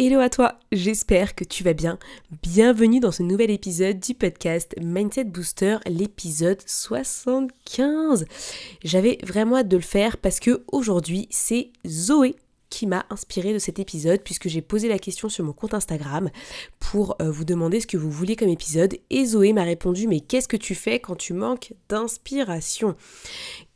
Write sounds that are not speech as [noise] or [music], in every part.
Hello à toi, j'espère que tu vas bien. Bienvenue dans ce nouvel épisode du podcast Mindset Booster, l'épisode 75. J'avais vraiment hâte de le faire parce que aujourd'hui c'est Zoé qui m'a inspiré de cet épisode puisque j'ai posé la question sur mon compte Instagram pour euh, vous demander ce que vous vouliez comme épisode et Zoé m'a répondu mais qu'est-ce que tu fais quand tu manques d'inspiration?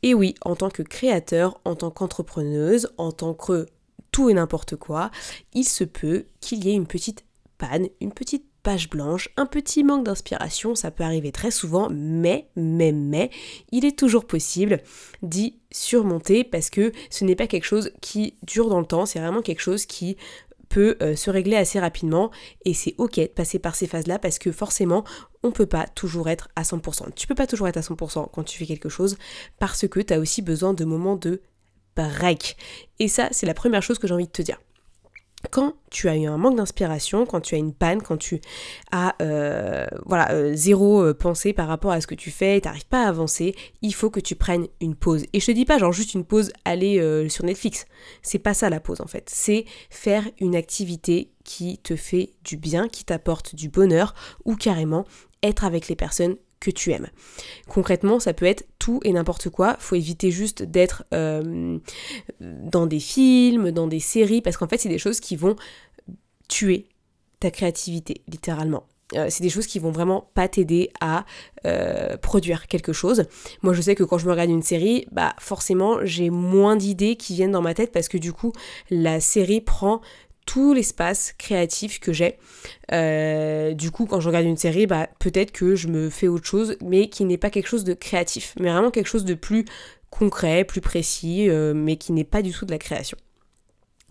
Et oui, en tant que créateur, en tant qu'entrepreneuse, en tant que tout et n'importe quoi, il se peut qu'il y ait une petite panne, une petite page blanche, un petit manque d'inspiration, ça peut arriver très souvent, mais, mais, mais, il est toujours possible d'y surmonter parce que ce n'est pas quelque chose qui dure dans le temps, c'est vraiment quelque chose qui peut euh, se régler assez rapidement et c'est ok de passer par ces phases là parce que forcément on peut pas toujours être à 100%. Tu peux pas toujours être à 100% quand tu fais quelque chose parce que tu as aussi besoin de moments de break. Et ça, c'est la première chose que j'ai envie de te dire. Quand tu as eu un manque d'inspiration, quand tu as une panne, quand tu as euh, voilà, euh, zéro euh, pensée par rapport à ce que tu fais, tu n'arrives pas à avancer, il faut que tu prennes une pause. Et je te dis pas genre juste une pause aller sur Netflix. C'est pas ça la pause en fait. C'est faire une activité qui te fait du bien, qui t'apporte du bonheur ou carrément être avec les personnes que tu aimes. Concrètement, ça peut être tout et n'importe quoi. Faut éviter juste d'être euh, dans des films, dans des séries, parce qu'en fait, c'est des choses qui vont tuer ta créativité, littéralement. Euh, c'est des choses qui vont vraiment pas t'aider à euh, produire quelque chose. Moi, je sais que quand je me regarde une série, bah forcément, j'ai moins d'idées qui viennent dans ma tête parce que du coup, la série prend tout l'espace créatif que j'ai. Euh, du coup, quand je regarde une série, bah, peut-être que je me fais autre chose, mais qui n'est pas quelque chose de créatif, mais vraiment quelque chose de plus concret, plus précis, euh, mais qui n'est pas du tout de la création.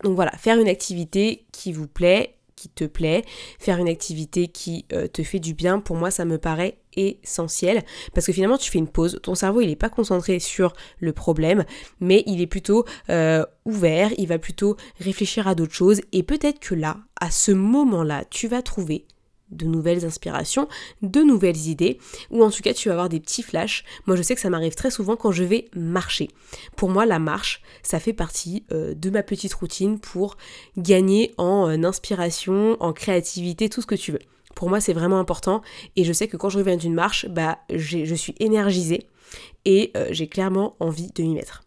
Donc voilà, faire une activité qui vous plaît qui te plaît, faire une activité qui euh, te fait du bien, pour moi ça me paraît essentiel parce que finalement tu fais une pause, ton cerveau il n'est pas concentré sur le problème mais il est plutôt euh, ouvert, il va plutôt réfléchir à d'autres choses et peut-être que là, à ce moment-là, tu vas trouver de nouvelles inspirations, de nouvelles idées, ou en tout cas tu vas avoir des petits flashs. Moi je sais que ça m'arrive très souvent quand je vais marcher. Pour moi la marche, ça fait partie euh, de ma petite routine pour gagner en euh, inspiration, en créativité, tout ce que tu veux. Pour moi c'est vraiment important et je sais que quand je reviens d'une marche, bah je suis énergisée et euh, j'ai clairement envie de m'y mettre.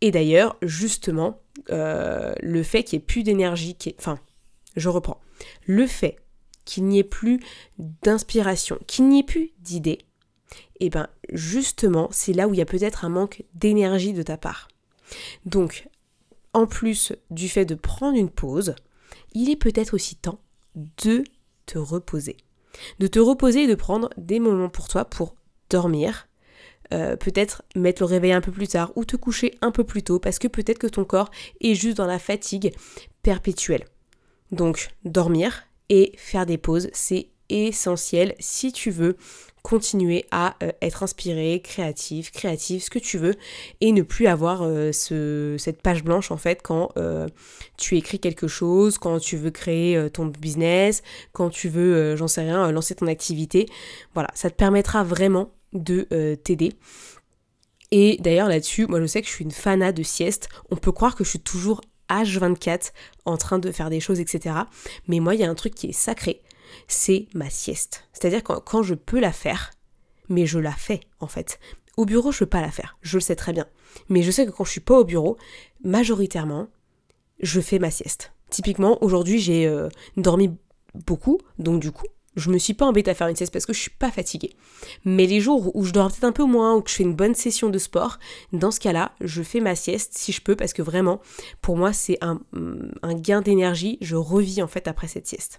Et d'ailleurs, justement, le fait qu'il n'y ait plus d'énergie, enfin, je reprends. Le fait qu'il n'y ait plus d'inspiration, qu'il n'y ait plus d'idées, et eh bien justement, c'est là où il y a peut-être un manque d'énergie de ta part. Donc, en plus du fait de prendre une pause, il est peut-être aussi temps de te reposer. De te reposer et de prendre des moments pour toi pour dormir, euh, peut-être mettre le réveil un peu plus tard ou te coucher un peu plus tôt parce que peut-être que ton corps est juste dans la fatigue perpétuelle. Donc dormir, et faire des pauses, c'est essentiel si tu veux continuer à euh, être inspiré, créatif, créatif, ce que tu veux, et ne plus avoir euh, ce, cette page blanche en fait quand euh, tu écris quelque chose, quand tu veux créer ton business, quand tu veux, j'en sais rien, lancer ton activité. Voilà, ça te permettra vraiment de t'aider. Et d'ailleurs là-dessus, moi je sais que je suis une fanat de sieste. On peut croire que je suis toujours H24 en train de faire des choses, etc. Mais moi, il y a un truc qui est sacré, c'est ma sieste. C'est-à-dire quand, je peux la faire, mais je la fais en fait. Au bureau, je peux pas la faire, je le sais très bien. Mais je sais que quand je suis pas au bureau, majoritairement, je fais ma sieste. Typiquement, aujourd'hui, j'ai euh, dormi beaucoup, donc du coup, je me suis pas embêtée à faire une sieste parce que je suis pas fatiguée. Mais les jours où je dors peut-être un peu moins ou que je fais une bonne session de sport, dans ce cas-là, je fais ma sieste si je peux parce que vraiment, pour moi, c'est un, gain d'énergie. Je revis en fait après cette sieste.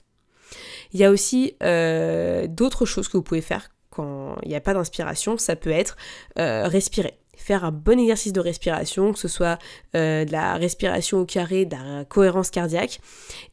Il y a aussi euh, d'autres choses que vous pouvez faire quand il n'y a pas d'inspiration. Ça peut être euh, respirer faire un bon exercice de respiration, que ce soit euh, de la respiration au carré, de la cohérence cardiaque.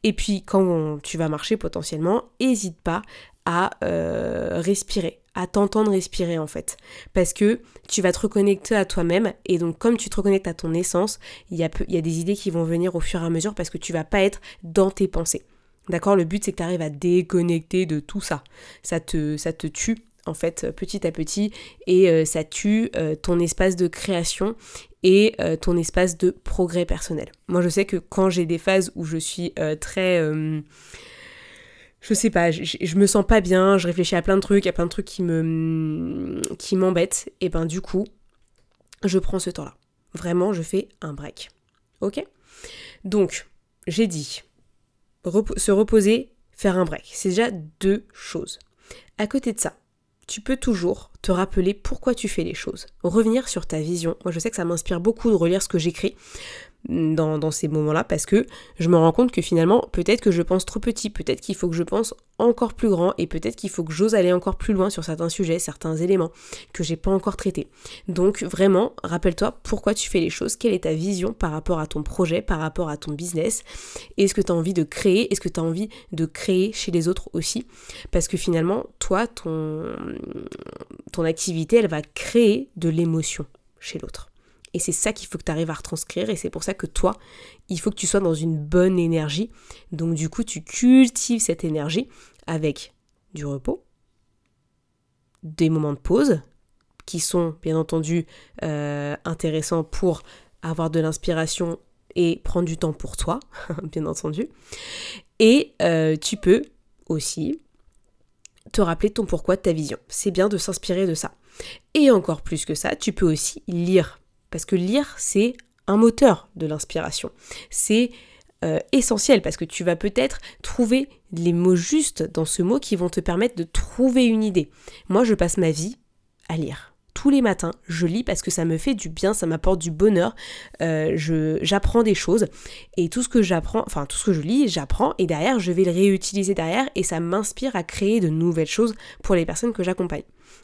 Et puis quand tu vas marcher potentiellement, n'hésite pas à respirer à t'entendre respirer en fait. Parce que tu vas te reconnecter à toi-même et donc comme tu te reconnectes à ton essence, il y a, y a des idées qui vont venir au fur et à mesure parce que tu vas pas être dans tes pensées. D'accord Le but c'est que tu arrives à déconnecter de tout ça. Ça te, ça te tue en fait petit à petit et euh, ça tue euh, ton espace de création et euh, ton espace de progrès personnel. Moi je sais que quand j'ai des phases où je suis très je sais pas, je, me sens pas bien, je réfléchis à plein de trucs, à plein de trucs qui me qui m'embêtent, et ben du coup, je prends ce temps-là. Vraiment, je fais un break. Ok? Donc, j'ai dit, se reposer, faire un break. C'est déjà deux choses. À côté de ça, tu peux toujours te rappeler pourquoi tu fais les choses. Revenir sur ta vision. Moi, je sais que ça m'inspire beaucoup de relire ce que j'écris dans, ces moments-là parce que je me rends compte que finalement peut-être que je pense trop petit, peut-être qu'il faut que je pense encore plus grand et peut-être qu'il faut que j'ose aller encore plus loin sur certains sujets, certains éléments que j'ai pas encore traités. Donc vraiment, rappelle-toi pourquoi tu fais les choses, quelle est ta vision par rapport à ton projet, par rapport à ton business, est-ce que tu as envie de créer, est-ce que tu as envie de créer chez les autres aussi? Parce que finalement toi ton ton activité, elle va créer de l'émotion chez l'autre. Et c'est ça qu'il faut que tu arrives à retranscrire. Et c'est pour ça que toi, il faut que tu sois dans une bonne énergie. Donc du coup, tu cultives cette énergie avec du repos, des moments de pause, qui sont bien entendu euh, intéressants pour avoir de l'inspiration et prendre du temps pour toi, [laughs] bien entendu. Et euh, tu peux aussi te rappeler ton pourquoi de ta vision. C'est bien de s'inspirer de ça. Et encore plus que ça, tu peux aussi lire parce que lire, c'est un moteur de l'inspiration. C'est euh, essentiel parce que tu vas peut-être trouver les mots justes dans ce mot qui vont te permettre de trouver une idée. Moi, je passe ma vie à lire. Tous les matins, je lis parce que ça me fait du bien, ça m'apporte du bonheur. Euh, j'apprends des choses et tout ce que j'apprends, enfin tout ce que je lis, j'apprends et derrière, je vais le réutiliser derrière et ça m'inspire à créer de nouvelles choses pour les personnes que j'accompagne.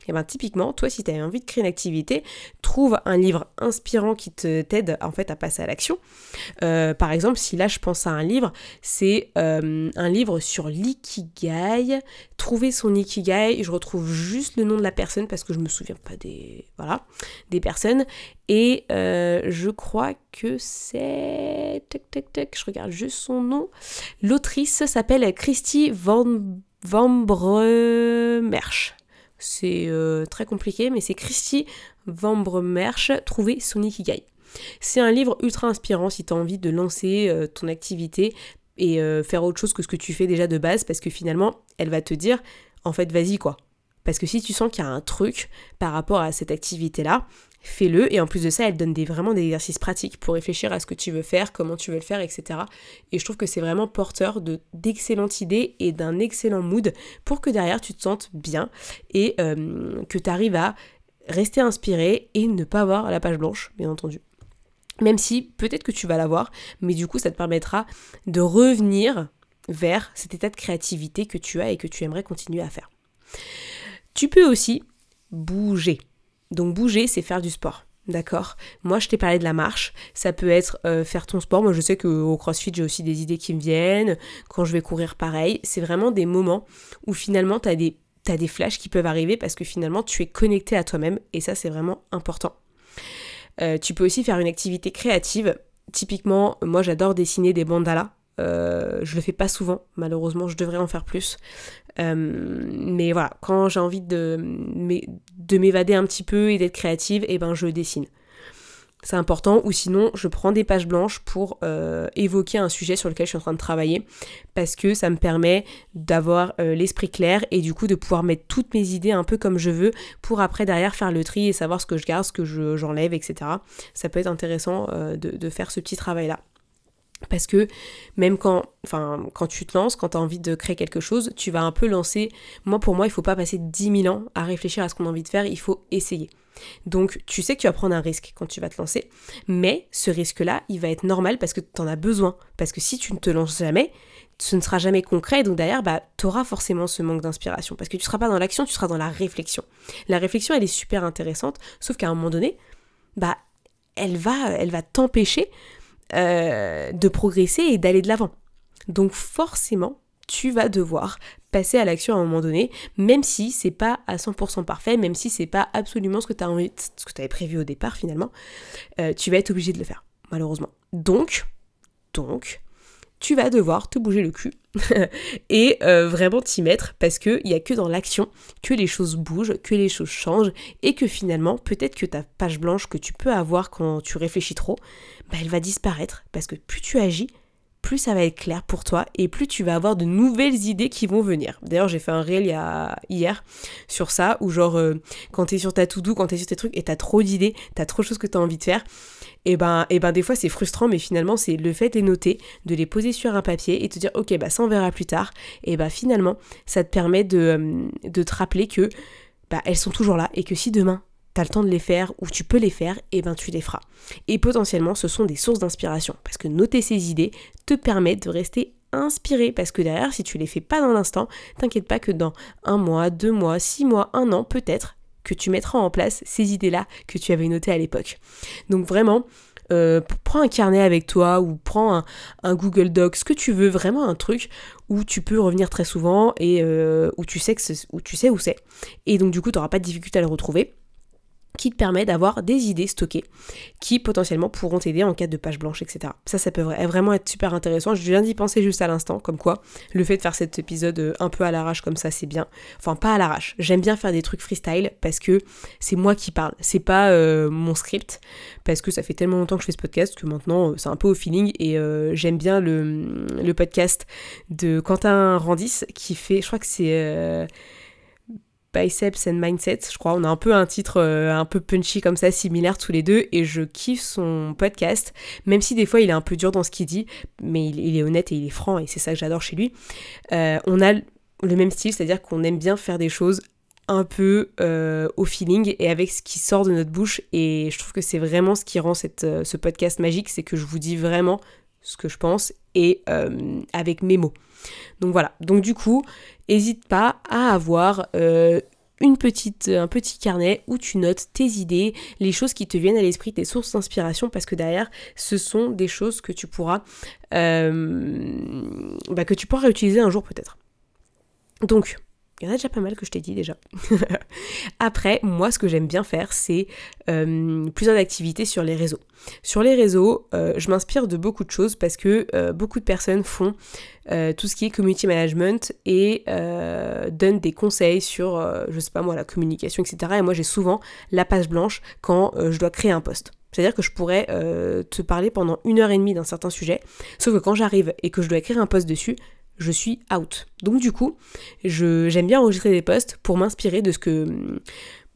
Et bien typiquement, toi si tu as envie de créer une activité, trouve un livre inspirant qui te t'aide en fait à passer à l'action. Euh, par exemple, si là je pense à un livre, c'est euh, un livre sur l'ikigai, trouver son ikigai, je retrouve juste le nom de la personne parce que je me souviens pas des personnes et euh, je crois que c'est tac tac tac, je regarde juste son nom. L'autrice s'appelle Christy Van Vambremersch. C'est euh, très compliqué, mais c'est Christy Vambremersch, Trouver son Ikigai. C'est un livre ultra inspirant si tu as envie de lancer euh, ton activité et euh, faire autre chose que ce que tu fais déjà de base, parce que finalement, elle va te dire, en fait, vas-y quoi. Parce que si tu sens qu'il y a un truc par rapport à cette activité-là, fais-le. Et en plus de ça, elle donne des, vraiment des exercices pratiques pour réfléchir à ce que tu veux faire, comment tu veux le faire, etc. Et je trouve que c'est vraiment porteur de d'excellentes idées et d'un excellent mood pour que derrière tu te sentes bien et euh, que tu arrives à rester inspiré et ne pas avoir la page blanche, bien entendu. Même si peut-être que tu vas l'avoir, mais du coup ça te permettra de revenir vers cet état de créativité que tu as et que tu aimerais continuer à faire. Tu peux aussi bouger. Donc bouger, c'est faire du sport. D'accord? Moi, je t'ai parlé de la marche. Ça peut être euh, faire ton sport. Moi, je sais qu'au CrossFit, j'ai aussi des idées qui me viennent. Quand je vais courir, pareil. C'est vraiment des moments où finalement, tu des, as des flashs qui peuvent arriver parce que finalement, tu es connecté à toi-même. Et ça, c'est vraiment important. Euh, tu peux aussi faire une activité créative. Typiquement, moi, j'adore dessiner des mandalas. Euh, je le fais pas souvent, malheureusement, je devrais en faire plus. Euh, mais voilà, quand j'ai envie de, de m'évader un petit peu et d'être créative, eh ben je dessine. C'est important, ou sinon je prends des pages blanches pour euh, évoquer un sujet sur lequel je suis en train de travailler, parce que ça me permet d'avoir l'esprit clair et du coup de pouvoir mettre toutes mes idées un peu comme je veux pour après derrière faire le tri et savoir ce que je garde, ce que j'enlève, etc. Ça peut être intéressant de, de faire ce petit travail-là. Parce que même quand, tu te lances, quand tu as envie de créer quelque chose, tu vas un peu lancer. Moi, pour moi, il faut pas passer 10 000 ans à réfléchir à ce qu'on a envie de faire, il faut essayer. Donc, tu sais que tu vas prendre un risque quand tu vas te lancer, mais ce risque-là, il va être normal parce que tu en as besoin. Parce que si tu ne te lances jamais, ce ne sera jamais concret, donc derrière, bah, tu auras forcément ce manque d'inspiration. Parce que tu ne seras pas dans l'action, tu seras dans la réflexion. La réflexion, elle est super intéressante, sauf qu'à un moment donné, bah, elle va, elle va t'empêcher euh, de progresser et d'aller de l'avant. Donc forcément, tu vas devoir passer à l'action à un moment donné, même si c'est pas à 100% parfait, même si c'est pas absolument ce que tu envie, ce que tu avais prévu au départ finalement, euh, tu vas être obligé de le faire, malheureusement. Donc, donc, tu vas devoir te bouger le cul [laughs] et euh, vraiment t'y mettre parce qu'il n'y a que dans l'action que les choses bougent, que les choses changent et que finalement peut-être que ta page blanche que tu peux avoir quand tu réfléchis trop, bah, elle va disparaître parce que plus tu agis, plus ça va être clair pour toi et plus tu vas avoir de nouvelles idées qui vont venir. D'ailleurs, j'ai fait un réel hier sur ça où genre euh, quand t'es sur ta to-do, quand t'es sur tes trucs et t'as trop d'idées, t'as trop de choses que t'as envie de faire, et ben, et ben des fois c'est frustrant, mais finalement c'est le fait de les noter, de les poser sur un papier et te dire ok bah ça on verra plus tard. Et ben finalement ça te permet de, euh, de te rappeler que bah, elles sont toujours là et que si demain t'as le temps de les faire ou tu peux les faire, et ben tu les feras. Et potentiellement ce sont des sources d'inspiration parce que noter ces idées te permet de rester inspiré parce que derrière si tu les fais pas dans l'instant, t'inquiète pas que dans un mois, deux mois, six mois, un an peut-être, que tu mettras en place ces idées-là que tu avais notées à l'époque. Donc vraiment, euh, prends un carnet avec toi ou prends un, Google Docs, ce que tu veux, vraiment un truc où tu peux revenir très souvent et euh, où, tu sais où tu sais où c'est. Et donc du coup, tu n'auras pas de difficulté à le retrouver qui te permet d'avoir des idées stockées qui potentiellement pourront t'aider en cas de page blanche, etc. Ça, ça peut vraiment être super intéressant. Je viens d'y penser juste à l'instant, comme quoi le fait de faire cet épisode euh, un peu à l'arrache comme ça, c'est bien. Enfin, pas à l'arrache. J'aime bien faire des trucs freestyle parce que c'est moi qui parle. C'est pas euh, mon script parce que ça fait tellement longtemps que je fais ce podcast que maintenant euh, c'est un peu au feeling et j'aime bien le, le, podcast de Quentin Randis qui fait, je crois que c'est Biceps and Mindset, je crois. On a un peu un titre euh, un peu punchy comme ça, similaire tous les deux, et je kiffe son podcast, même si des fois il est un peu dur dans ce qu'il dit, mais il, est honnête et il est franc, et c'est ça que j'adore chez lui. Euh, on a le même style, c'est-à-dire qu'on aime bien faire des choses un peu euh, au feeling et avec ce qui sort de notre bouche, et je trouve que c'est vraiment ce qui rend ce podcast magique, c'est que je vous dis vraiment ce que je pense et avec mes mots. Donc voilà, donc du coup, n'hésite pas à avoir euh, une petite, un petit carnet où tu notes tes idées, les choses qui te viennent à l'esprit, tes sources d'inspiration, parce que derrière, ce sont des choses que tu pourras, euh, bah, que tu pourras réutiliser un jour peut-être. Donc, il y en a déjà pas mal que je t'ai dit déjà. [laughs] Après, moi, ce que j'aime bien faire, c'est euh, plusieurs activités sur les réseaux. Sur les réseaux, euh, je m'inspire de beaucoup de choses parce que euh, beaucoup de personnes font tout ce qui est community management et donnent des conseils sur, je sais pas moi, la communication, etc. Et moi, j'ai souvent la page blanche quand je dois créer un post. C'est-à-dire que je pourrais te parler pendant une heure et demie d'un certain sujet, sauf que quand j'arrive et que je dois écrire un post dessus, je suis out. Donc du coup, j'aime bien enregistrer des posts pour m'inspirer de, ce que,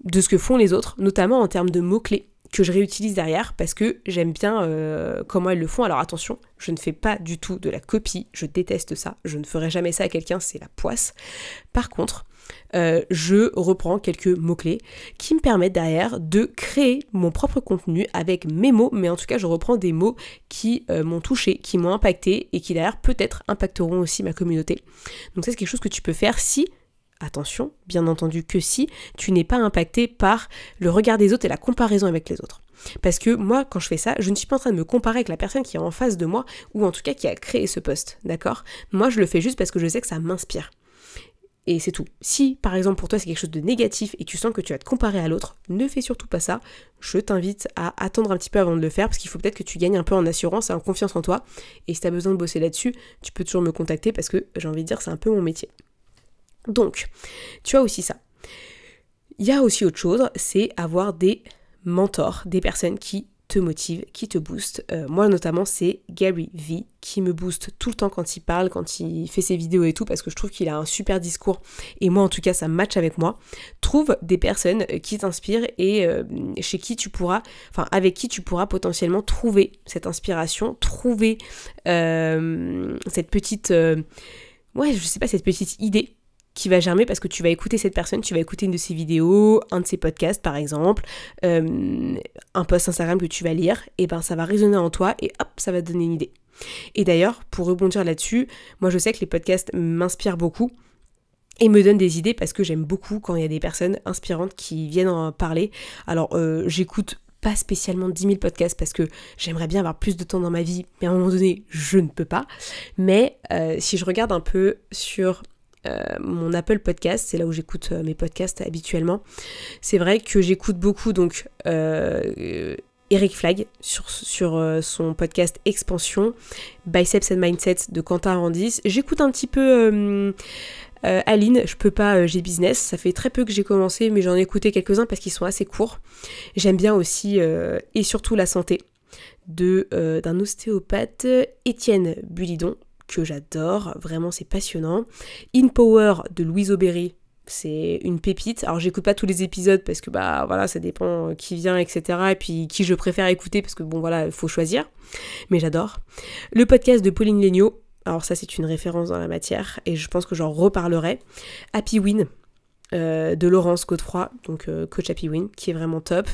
de ce que font les autres, notamment en termes de mots-clés que je réutilise derrière parce que j'aime bien euh, comment elles le font. Alors attention, je ne fais pas du tout de la copie, je déteste ça, je ne ferai jamais ça à quelqu'un, c'est la poisse. Par contre, euh, je reprends quelques mots-clés qui me permettent derrière de créer mon propre contenu avec mes mots, mais en tout cas je reprends des mots qui euh, m'ont touché, qui m'ont impacté et qui derrière peut-être impacteront aussi ma communauté. Donc ça c'est quelque chose que tu peux faire si attention, bien entendu que si tu n'es pas impacté par le regard des autres et la comparaison avec les autres. Parce que moi, quand je fais ça, je ne suis pas en train de me comparer avec la personne qui est en face de moi, ou en tout cas qui a créé ce poste, d'accord? Moi, je le fais juste parce que je sais que ça m'inspire. Et c'est tout. Si par exemple pour toi c'est quelque chose de négatif et tu sens que tu vas te comparer à l'autre, ne fais surtout pas ça. Je t'invite à attendre un petit peu avant de le faire parce qu'il faut peut-être que tu gagnes un peu en assurance et en confiance en toi. Et si tu as besoin de bosser là-dessus, tu peux toujours me contacter parce que j'ai envie de dire c'est un peu mon métier. Donc, tu as aussi ça. Il y a aussi autre chose, c'est avoir des mentors, des personnes qui te motivent, qui te boostent. Euh, moi notamment c'est Gary V qui me booste tout le temps quand il parle, quand il fait ses vidéos et tout, parce que je trouve qu'il a un super discours et moi en tout cas ça match avec moi. Trouve des personnes euh, qui t'inspirent et euh, chez qui tu pourras, enfin avec qui tu pourras potentiellement trouver cette inspiration, trouver cette petite, ouais je sais pas, cette petite idée qui va germer parce que tu vas écouter cette personne, tu vas écouter une de ses vidéos, un de ses podcasts par exemple, euh, un post Instagram que tu vas lire, et ben ça va résonner en toi et hop, ça va te donner une idée. Et d'ailleurs, pour rebondir là-dessus, moi je sais que les podcasts m'inspirent beaucoup et me donnent des idées parce que j'aime beaucoup quand il y a des personnes inspirantes qui viennent en parler. Alors euh, j'écoute pas spécialement 10 000 podcasts parce que j'aimerais bien avoir plus de temps dans ma vie, mais à un moment donné, je ne peux pas. Mais euh, si je regarde un peu sur mon Apple Podcast, c'est là où j'écoute mes podcasts habituellement. C'est vrai que j'écoute beaucoup donc Eric Flag sur, son podcast Expansion, Biceps and Mindset de Quentin Randis. J'écoute un petit peu euh, Aline, je peux pas, euh, j'ai business. Ça fait très peu que j'ai commencé, mais j'en ai écouté quelques-uns parce qu'ils sont assez courts. J'aime bien aussi, euh, et surtout la santé, d'un ostéopathe, Étienne Bulidon, que j'adore. Vraiment, c'est passionnant. In Power de Louise Aubéry. C'est une pépite. Alors j'écoute pas tous les épisodes parce que bah voilà, ça dépend qui vient, etc. Et puis qui je préfère écouter parce que bon voilà, il faut choisir. Mais j'adore. Le podcast de Pauline Legnaud, alors ça c'est une référence dans la matière et je pense que j'en reparlerai. Happy Win euh, de Laurence Godefroy, donc euh, coach Happy Win, qui est vraiment top.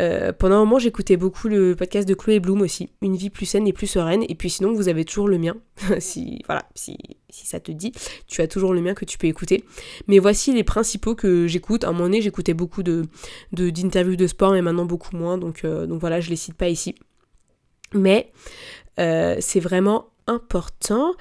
Euh, pendant un moment j'écoutais beaucoup le podcast de Chloé Bloom aussi, Une vie plus saine et plus sereine. Et puis sinon vous avez toujours le mien, [laughs] si voilà, si, si ça te dit, tu as toujours le mien que tu peux écouter. Mais voici les principaux que j'écoute. À un moment donné j'écoutais beaucoup de d'interviews de, sport, mais maintenant beaucoup moins. Donc, donc voilà, je les cite pas ici. Mais c'est vraiment important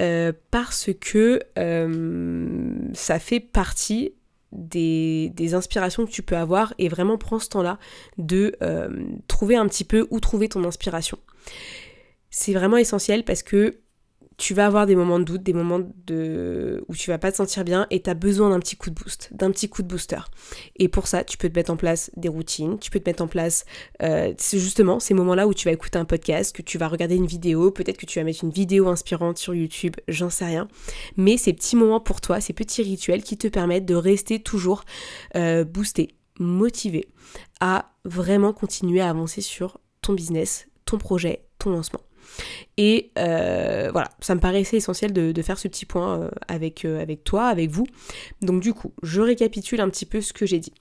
euh, parce que euh, ça fait partie des, inspirations que tu peux avoir et vraiment prends ce temps-là de euh, trouver un petit peu où trouver ton inspiration. C'est vraiment essentiel parce que tu vas avoir des moments de doute, des moments de... où tu vas pas te sentir bien et tu as besoin d'un petit coup de boost, d'un petit coup de booster. Et pour ça, tu peux te mettre en place des routines, tu peux te mettre en place euh, justement ces moments-là où tu vas écouter un podcast, que tu vas regarder une vidéo, peut-être que tu vas mettre une vidéo inspirante sur YouTube, j'en sais rien. Mais ces petits moments pour toi, ces petits rituels qui te permettent de rester toujours euh, boosté, motivé à vraiment continuer à avancer sur ton business, ton projet, ton lancement. Et euh, voilà, ça me paraissait essentiel de, faire ce petit point euh, avec, euh, avec toi, avec vous. Donc du coup, je récapitule un petit peu ce que j'ai dit.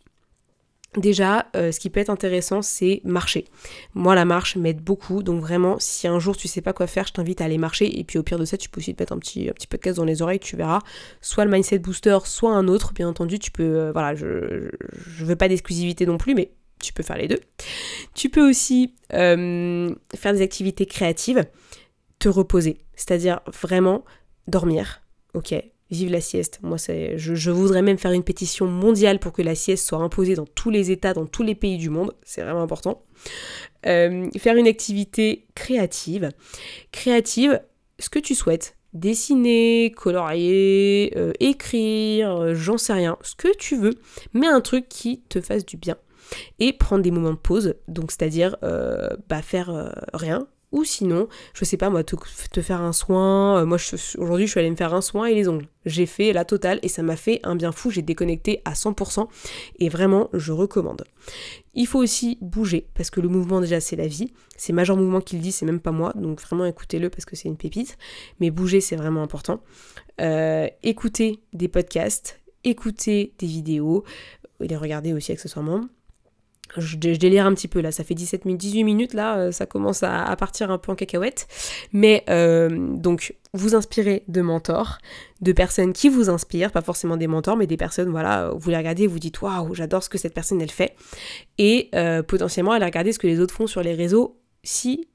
Déjà, ce qui peut être intéressant, c'est marcher. Moi, la marche m'aide beaucoup. Donc vraiment, si un jour tu sais pas quoi faire, je t'invite à aller marcher. Et puis au pire de ça, tu peux aussi te mettre un petit, un petit podcast dans les oreilles, tu verras. Soit le mindset booster, soit un autre. Bien entendu, tu peux. voilà, je, je veux pas d'exclusivité non plus, mais tu peux faire les deux. Tu peux aussi euh, faire des activités créatives, te reposer, c'est-à-dire vraiment dormir. Ok, vive la sieste. Moi, c'est, je, voudrais même faire une pétition mondiale pour que la sieste soit imposée dans tous les États, dans tous les pays du monde. C'est vraiment important. Euh, faire une activité créative. Créative, ce que tu souhaites. Dessiner, colorier, euh, écrire, j'en sais rien, ce que tu veux, mais un truc qui te fasse du bien et prendre des moments de pause, donc c'est-à-dire euh, bah, faire euh, rien, ou sinon, je sais pas moi, te, faire un soin. Euh, moi, aujourd'hui, je suis allée me faire un soin et les ongles. J'ai fait la totale et ça m'a fait un bien fou. J'ai déconnecté à 100% et vraiment, je recommande. Il faut aussi bouger parce que le mouvement, déjà, c'est la vie. C'est Major Mouvement qui le dit, c'est même pas moi. Donc vraiment, écoutez-le parce que c'est une pépite. Mais bouger, c'est vraiment important. écouter des podcasts, écouter des vidéos, les regarder aussi accessoirement je, délire un petit peu là, ça fait 17 minutes, 18 minutes là, euh, ça commence à, partir un peu en cacahuète. Mais euh, donc, vous inspirez de mentors, de personnes qui vous inspirent, pas forcément des mentors, mais des personnes, voilà, vous les regardez et vous dites waouh, j'adore ce que cette personne elle fait. Et euh, potentiellement, allez regarder ce que les autres font sur les réseaux si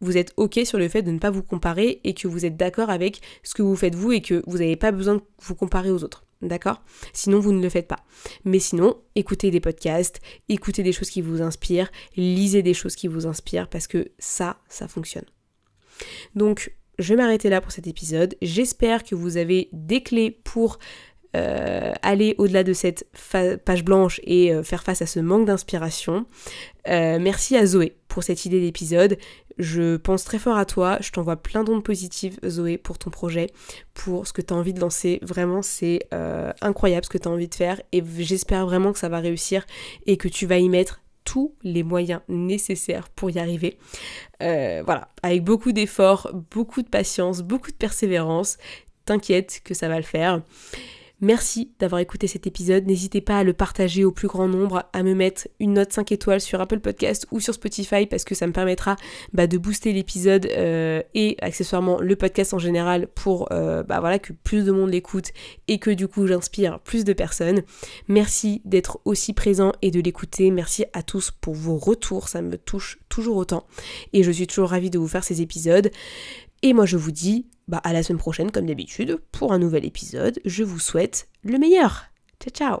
vous êtes ok sur le fait de ne pas vous comparer et que vous êtes d'accord avec ce que vous faites vous et que vous n'avez pas besoin de vous comparer aux autres. D'accord? Sinon, vous ne le faites pas. Mais sinon, écoutez des podcasts, écoutez des choses qui vous inspirent, lisez des choses qui vous inspirent parce que ça, ça fonctionne. Donc, je vais m'arrêter là pour cet épisode. J'espère que vous avez des clés pour euh, aller au-delà de cette page blanche et euh, faire face à ce manque d'inspiration. Euh, merci à Zoé pour cette idée d'épisode. Je pense très fort à toi, je t'envoie plein d'ondes positives Zoé pour ton projet, pour ce que tu as envie de lancer. Vraiment c'est incroyable ce que tu as envie de faire et j'espère vraiment que ça va réussir et que tu vas y mettre tous les moyens nécessaires pour y arriver. voilà, avec beaucoup d'efforts, beaucoup de patience, beaucoup de persévérance. T'inquiète que ça va le faire. Merci d'avoir écouté cet épisode. N'hésitez pas à le partager au plus grand nombre, à me mettre une note 5 étoiles sur Apple Podcast ou sur Spotify parce que ça me permettra bah, de booster l'épisode euh, et accessoirement le podcast en général pour euh, bah, que plus de monde l'écoute et que du coup j'inspire plus de personnes. Merci d'être aussi présent et de l'écouter. Merci à tous pour vos retours, ça me touche toujours autant et je suis toujours ravie de vous faire ces épisodes. Et moi je vous dis bah à la semaine prochaine comme d'habitude pour un nouvel épisode. Je vous souhaite le meilleur. Ciao ciao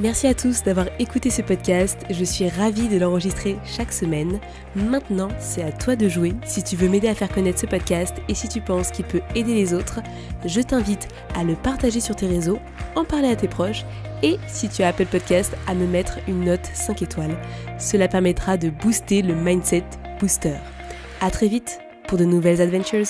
Merci à tous d'avoir écouté ce podcast, je suis ravie de l'enregistrer chaque semaine. Maintenant, c'est à toi de jouer. Si tu veux m'aider à faire connaître ce podcast et si tu penses qu'il peut aider les autres, je t'invite à le partager sur tes réseaux, en parler à tes proches et si tu as Apple Podcast, à me mettre une note 5 étoiles. Cela permettra de booster le mindset booster. A très vite pour de nouvelles adventures.